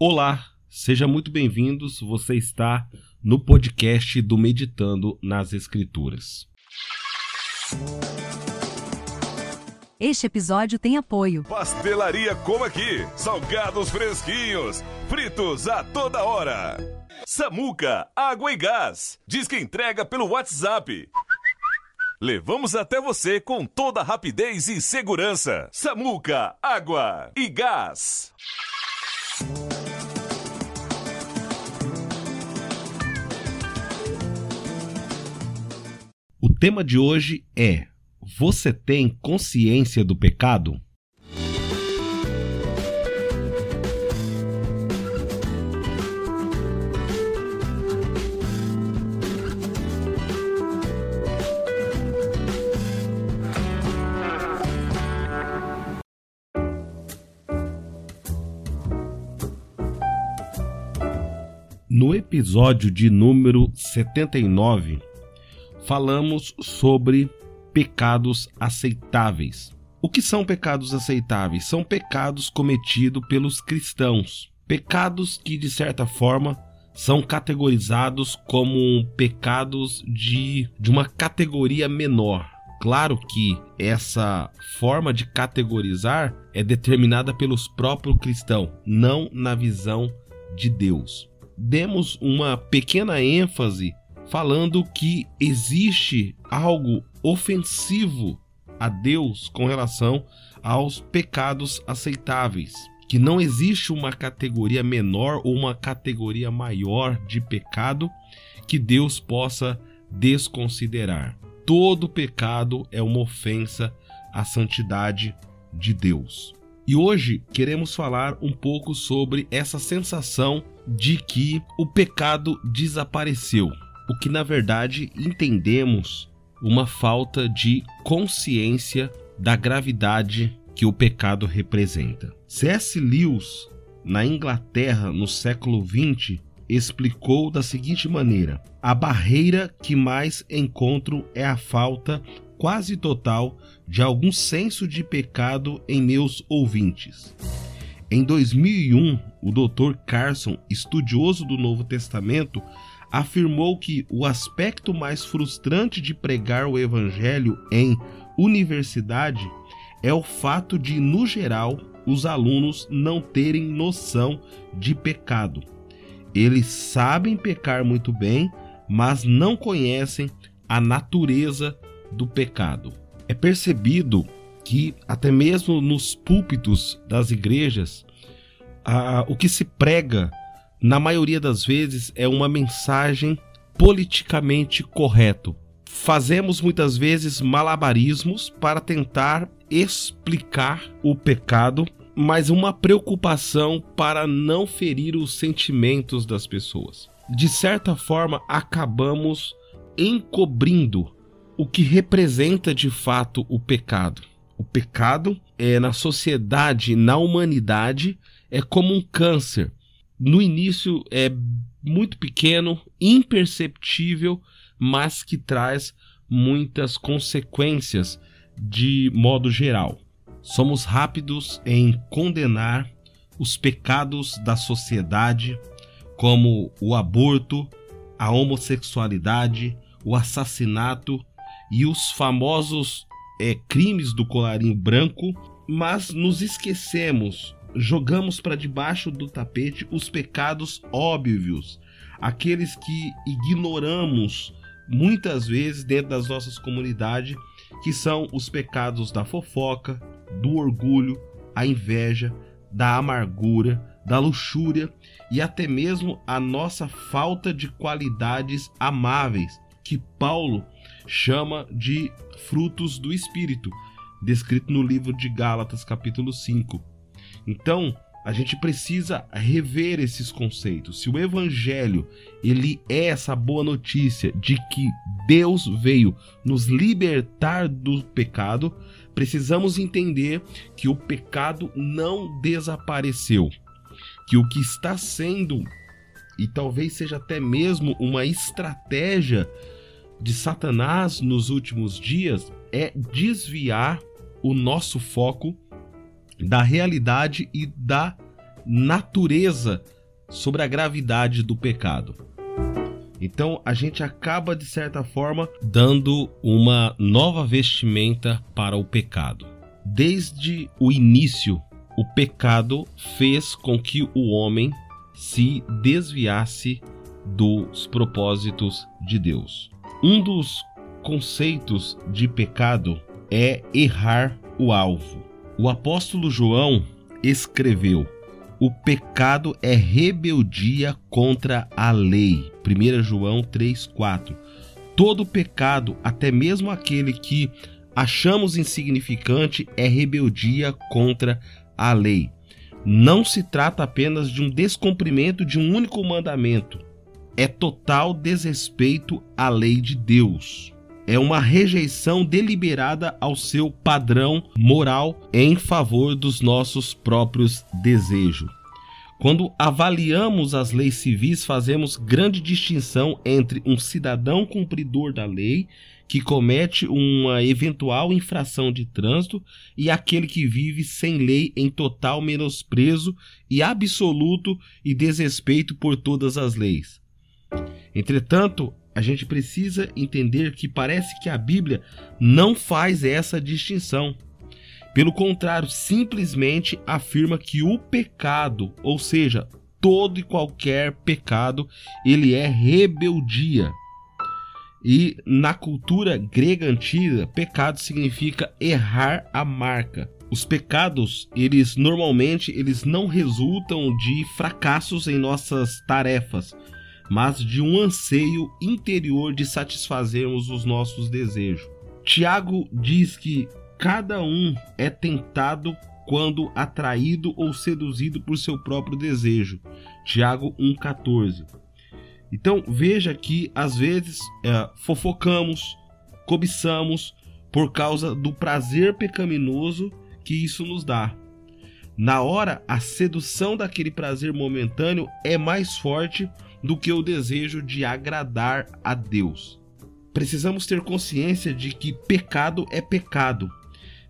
Olá, seja muito bem-vindos. Você está no podcast do Meditando nas Escrituras. Este episódio tem apoio. Pastelaria Como Aqui. Salgados fresquinhos, fritos a toda hora. Samuca, água e gás. Diz que entrega pelo WhatsApp. Levamos até você com toda a rapidez e segurança. Samuca, água e gás. Tema de hoje é: Você tem consciência do pecado? No episódio de número 79, falamos sobre pecados aceitáveis. O que são pecados aceitáveis? São pecados cometidos pelos cristãos. Pecados que, de certa forma, são categorizados como pecados de, de uma categoria menor. Claro que essa forma de categorizar é determinada pelos próprios cristãos, não na visão de Deus. Demos uma pequena ênfase falando que existe algo ofensivo a Deus com relação aos pecados aceitáveis, que não existe uma categoria menor ou uma categoria maior de pecado que Deus possa desconsiderar. Todo pecado é uma ofensa à santidade de Deus. E hoje queremos falar um pouco sobre essa sensação de que o pecado desapareceu o que na verdade entendemos uma falta de consciência da gravidade que o pecado representa. C.S. Lewis, na Inglaterra no século XX, explicou da seguinte maneira: a barreira que mais encontro é a falta quase total de algum senso de pecado em meus ouvintes. Em 2001, o Dr. Carson, estudioso do Novo Testamento, afirmou que o aspecto mais frustrante de pregar o evangelho em universidade é o fato de, no geral, os alunos não terem noção de pecado. Eles sabem pecar muito bem, mas não conhecem a natureza do pecado. É percebido que, até mesmo nos púlpitos das igrejas, o que se prega na maioria das vezes, é uma mensagem politicamente correto. Fazemos muitas vezes malabarismos para tentar explicar o pecado, mas uma preocupação para não ferir os sentimentos das pessoas. De certa forma, acabamos encobrindo o que representa de fato o pecado. O pecado é na sociedade, na humanidade, é como um câncer no início é muito pequeno, imperceptível, mas que traz muitas consequências de modo geral. Somos rápidos em condenar os pecados da sociedade, como o aborto, a homossexualidade, o assassinato e os famosos é, crimes do colarinho branco, mas nos esquecemos jogamos para debaixo do tapete os pecados óbvios, aqueles que ignoramos muitas vezes dentro das nossas comunidades, que são os pecados da fofoca, do orgulho, a inveja, da amargura, da luxúria e até mesmo a nossa falta de qualidades amáveis, que Paulo chama de frutos do espírito, descrito no livro de Gálatas, capítulo 5. Então, a gente precisa rever esses conceitos. Se o evangelho, ele é essa boa notícia de que Deus veio nos libertar do pecado, precisamos entender que o pecado não desapareceu. Que o que está sendo e talvez seja até mesmo uma estratégia de Satanás nos últimos dias é desviar o nosso foco da realidade e da natureza sobre a gravidade do pecado. Então a gente acaba de certa forma dando uma nova vestimenta para o pecado. Desde o início, o pecado fez com que o homem se desviasse dos propósitos de Deus. Um dos conceitos de pecado é errar o alvo. O apóstolo João escreveu: o pecado é rebeldia contra a lei. 1 João 3,4. Todo pecado, até mesmo aquele que achamos insignificante, é rebeldia contra a lei. Não se trata apenas de um descumprimento de um único mandamento, é total desrespeito à lei de Deus. É uma rejeição deliberada ao seu padrão moral em favor dos nossos próprios desejos. Quando avaliamos as leis civis, fazemos grande distinção entre um cidadão cumpridor da lei que comete uma eventual infração de trânsito e aquele que vive sem lei em total menosprezo e absoluto e desrespeito por todas as leis. Entretanto, a gente precisa entender que parece que a Bíblia não faz essa distinção. Pelo contrário, simplesmente afirma que o pecado, ou seja, todo e qualquer pecado, ele é rebeldia. E na cultura grega antiga, pecado significa errar a marca. Os pecados, eles normalmente eles não resultam de fracassos em nossas tarefas, mas de um anseio interior de satisfazermos os nossos desejos. Tiago diz que cada um é tentado quando atraído ou seduzido por seu próprio desejo. Tiago 1,14. Então veja que às vezes é, fofocamos, cobiçamos por causa do prazer pecaminoso que isso nos dá. Na hora, a sedução daquele prazer momentâneo é mais forte do que o desejo de agradar a Deus. Precisamos ter consciência de que pecado é pecado.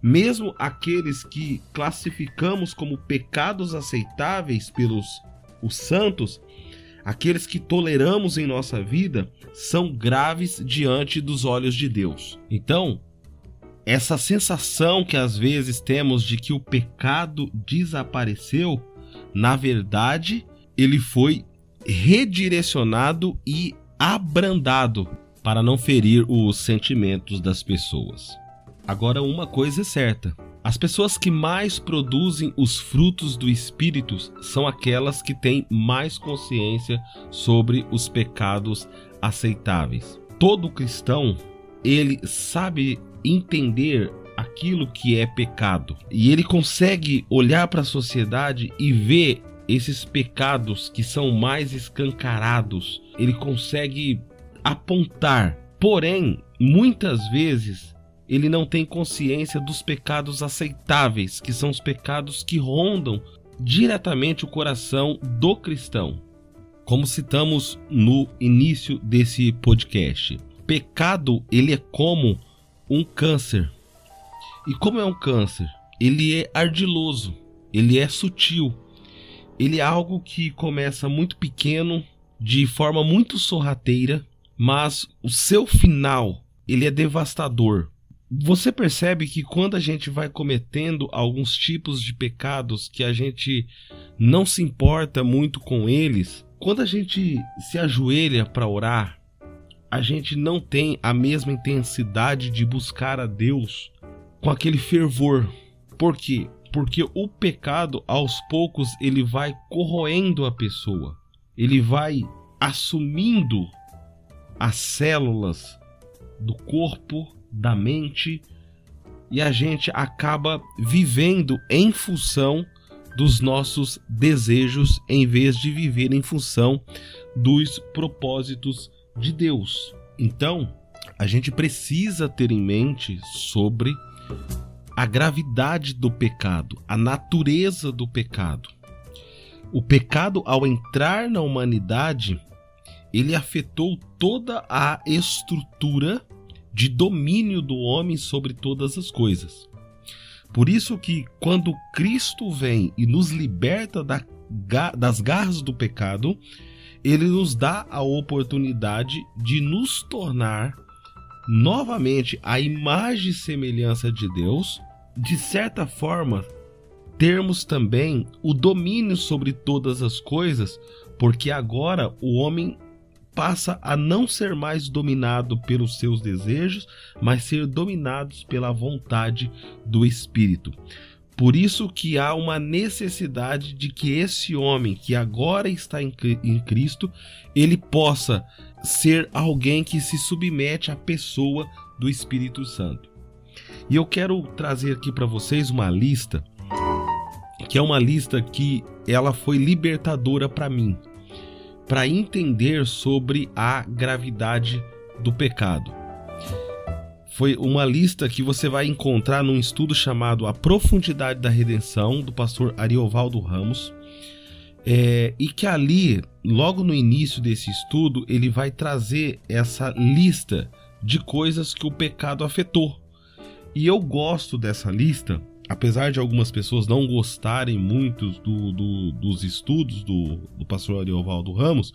Mesmo aqueles que classificamos como pecados aceitáveis pelos os santos, aqueles que toleramos em nossa vida, são graves diante dos olhos de Deus. Então, essa sensação que às vezes temos de que o pecado desapareceu, na verdade, ele foi redirecionado e abrandado para não ferir os sentimentos das pessoas. Agora, uma coisa é certa: as pessoas que mais produzem os frutos do Espírito são aquelas que têm mais consciência sobre os pecados aceitáveis. Todo cristão ele sabe entender aquilo que é pecado e ele consegue olhar para a sociedade e ver esses pecados que são mais escancarados, ele consegue apontar. Porém, muitas vezes ele não tem consciência dos pecados aceitáveis, que são os pecados que rondam diretamente o coração do cristão. Como citamos no início desse podcast, pecado ele é como um câncer. E como é um câncer? Ele é ardiloso, ele é sutil, ele é algo que começa muito pequeno, de forma muito sorrateira, mas o seu final, ele é devastador. Você percebe que quando a gente vai cometendo alguns tipos de pecados que a gente não se importa muito com eles, quando a gente se ajoelha para orar, a gente não tem a mesma intensidade de buscar a Deus com aquele fervor. Por quê? Porque o pecado aos poucos ele vai corroendo a pessoa, ele vai assumindo as células do corpo, da mente, e a gente acaba vivendo em função dos nossos desejos em vez de viver em função dos propósitos de Deus. Então, a gente precisa ter em mente sobre a gravidade do pecado, a natureza do pecado. O pecado, ao entrar na humanidade, ele afetou toda a estrutura de domínio do homem sobre todas as coisas. Por isso que quando Cristo vem e nos liberta da das garras do pecado, ele nos dá a oportunidade de nos tornar novamente a imagem e semelhança de Deus, de certa forma, termos também o domínio sobre todas as coisas, porque agora o homem passa a não ser mais dominado pelos seus desejos, mas ser dominados pela vontade do Espírito. Por isso que há uma necessidade de que esse homem que agora está em Cristo, ele possa ser alguém que se submete à pessoa do Espírito Santo. E eu quero trazer aqui para vocês uma lista que é uma lista que ela foi libertadora para mim, para entender sobre a gravidade do pecado foi uma lista que você vai encontrar num estudo chamado A Profundidade da Redenção, do pastor Ariovaldo Ramos. É, e que ali, logo no início desse estudo, ele vai trazer essa lista de coisas que o pecado afetou. E eu gosto dessa lista, apesar de algumas pessoas não gostarem muito do, do, dos estudos do, do pastor Ariovaldo Ramos,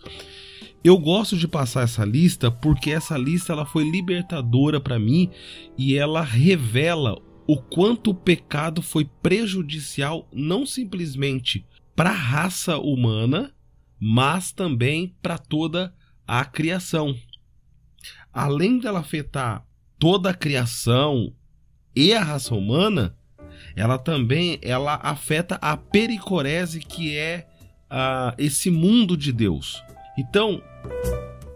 eu gosto de passar essa lista porque essa lista ela foi libertadora para mim e ela revela o quanto o pecado foi prejudicial não simplesmente para a raça humana, mas também para toda a criação. Além dela afetar toda a criação e a raça humana, ela também ela afeta a pericorese que é uh, esse mundo de Deus. Então,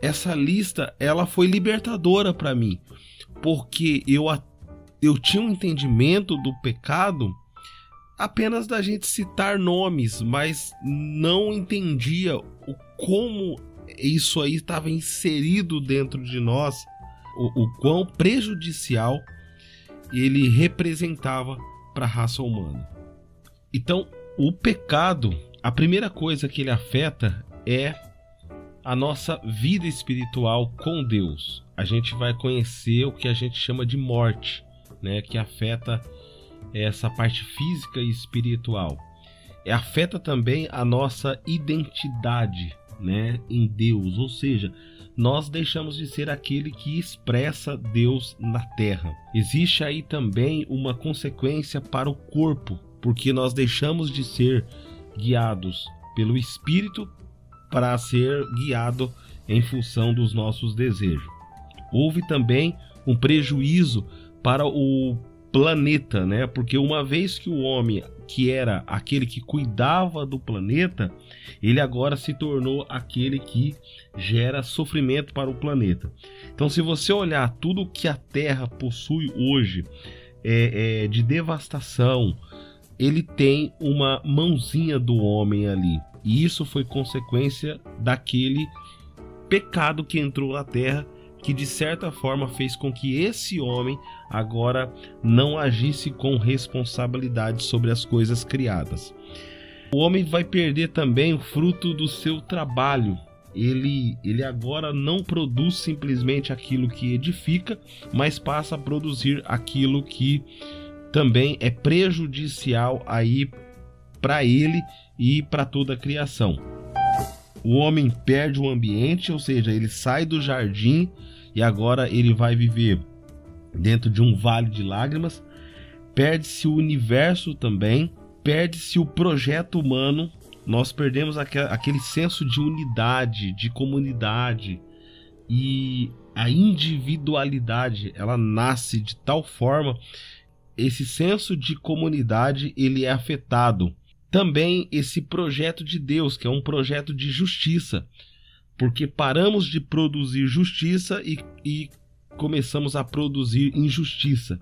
essa lista ela foi libertadora para mim, porque eu eu tinha um entendimento do pecado apenas da gente citar nomes, mas não entendia o como isso aí estava inserido dentro de nós, o, o quão prejudicial ele representava para a raça humana. Então, o pecado, a primeira coisa que ele afeta é a nossa vida espiritual com Deus. A gente vai conhecer o que a gente chama de morte, né, que afeta essa parte física e espiritual. E afeta também a nossa identidade, né, em Deus, ou seja, nós deixamos de ser aquele que expressa Deus na terra. Existe aí também uma consequência para o corpo, porque nós deixamos de ser guiados pelo espírito para ser guiado em função dos nossos desejos. Houve também um prejuízo para o planeta, né? Porque uma vez que o homem, que era aquele que cuidava do planeta, ele agora se tornou aquele que gera sofrimento para o planeta. Então, se você olhar tudo que a Terra possui hoje é, é, de devastação, ele tem uma mãozinha do homem ali. E isso foi consequência daquele pecado que entrou na terra, que de certa forma fez com que esse homem agora não agisse com responsabilidade sobre as coisas criadas. O homem vai perder também o fruto do seu trabalho. Ele, ele agora não produz simplesmente aquilo que edifica, mas passa a produzir aquilo que também é prejudicial aí para ele e para toda a criação. O homem perde o ambiente, ou seja, ele sai do jardim e agora ele vai viver dentro de um vale de lágrimas. Perde-se o universo também, perde-se o projeto humano. Nós perdemos aquele senso de unidade, de comunidade e a individualidade, ela nasce de tal forma esse senso de comunidade ele é afetado também esse projeto de Deus, que é um projeto de justiça, porque paramos de produzir justiça e, e começamos a produzir injustiça.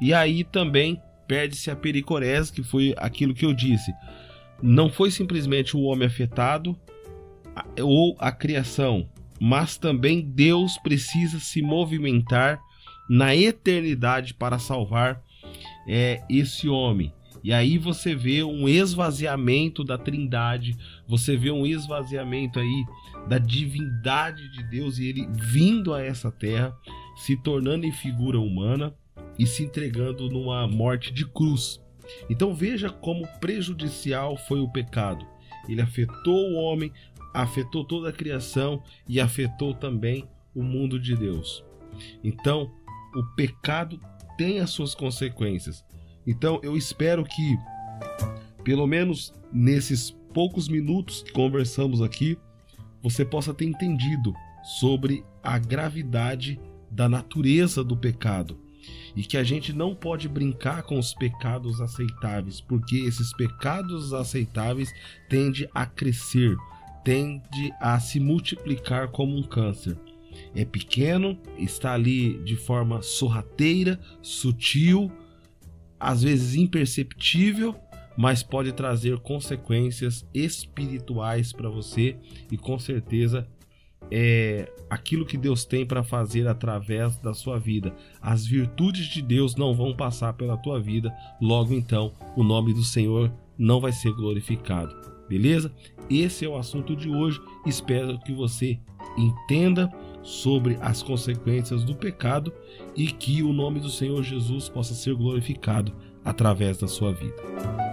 E aí também perde-se a pericorese, que foi aquilo que eu disse. Não foi simplesmente o homem afetado ou a criação, mas também Deus precisa se movimentar na eternidade para salvar é, esse homem. E aí você vê um esvaziamento da Trindade, você vê um esvaziamento aí da divindade de Deus e ele vindo a essa terra, se tornando em figura humana e se entregando numa morte de cruz. Então veja como prejudicial foi o pecado. ele afetou o homem, afetou toda a criação e afetou também o mundo de Deus. Então, o pecado tem as suas consequências. Então, eu espero que, pelo menos nesses poucos minutos que conversamos aqui, você possa ter entendido sobre a gravidade da natureza do pecado e que a gente não pode brincar com os pecados aceitáveis, porque esses pecados aceitáveis tendem a crescer, tende a se multiplicar como um câncer. É pequeno, está ali de forma sorrateira, sutil, às vezes imperceptível, mas pode trazer consequências espirituais para você e com certeza é aquilo que Deus tem para fazer através da sua vida. As virtudes de Deus não vão passar pela tua vida, logo então o nome do Senhor não vai ser glorificado. Beleza? Esse é o assunto de hoje. Espero que você entenda sobre as consequências do pecado e que o nome do Senhor Jesus possa ser glorificado através da sua vida.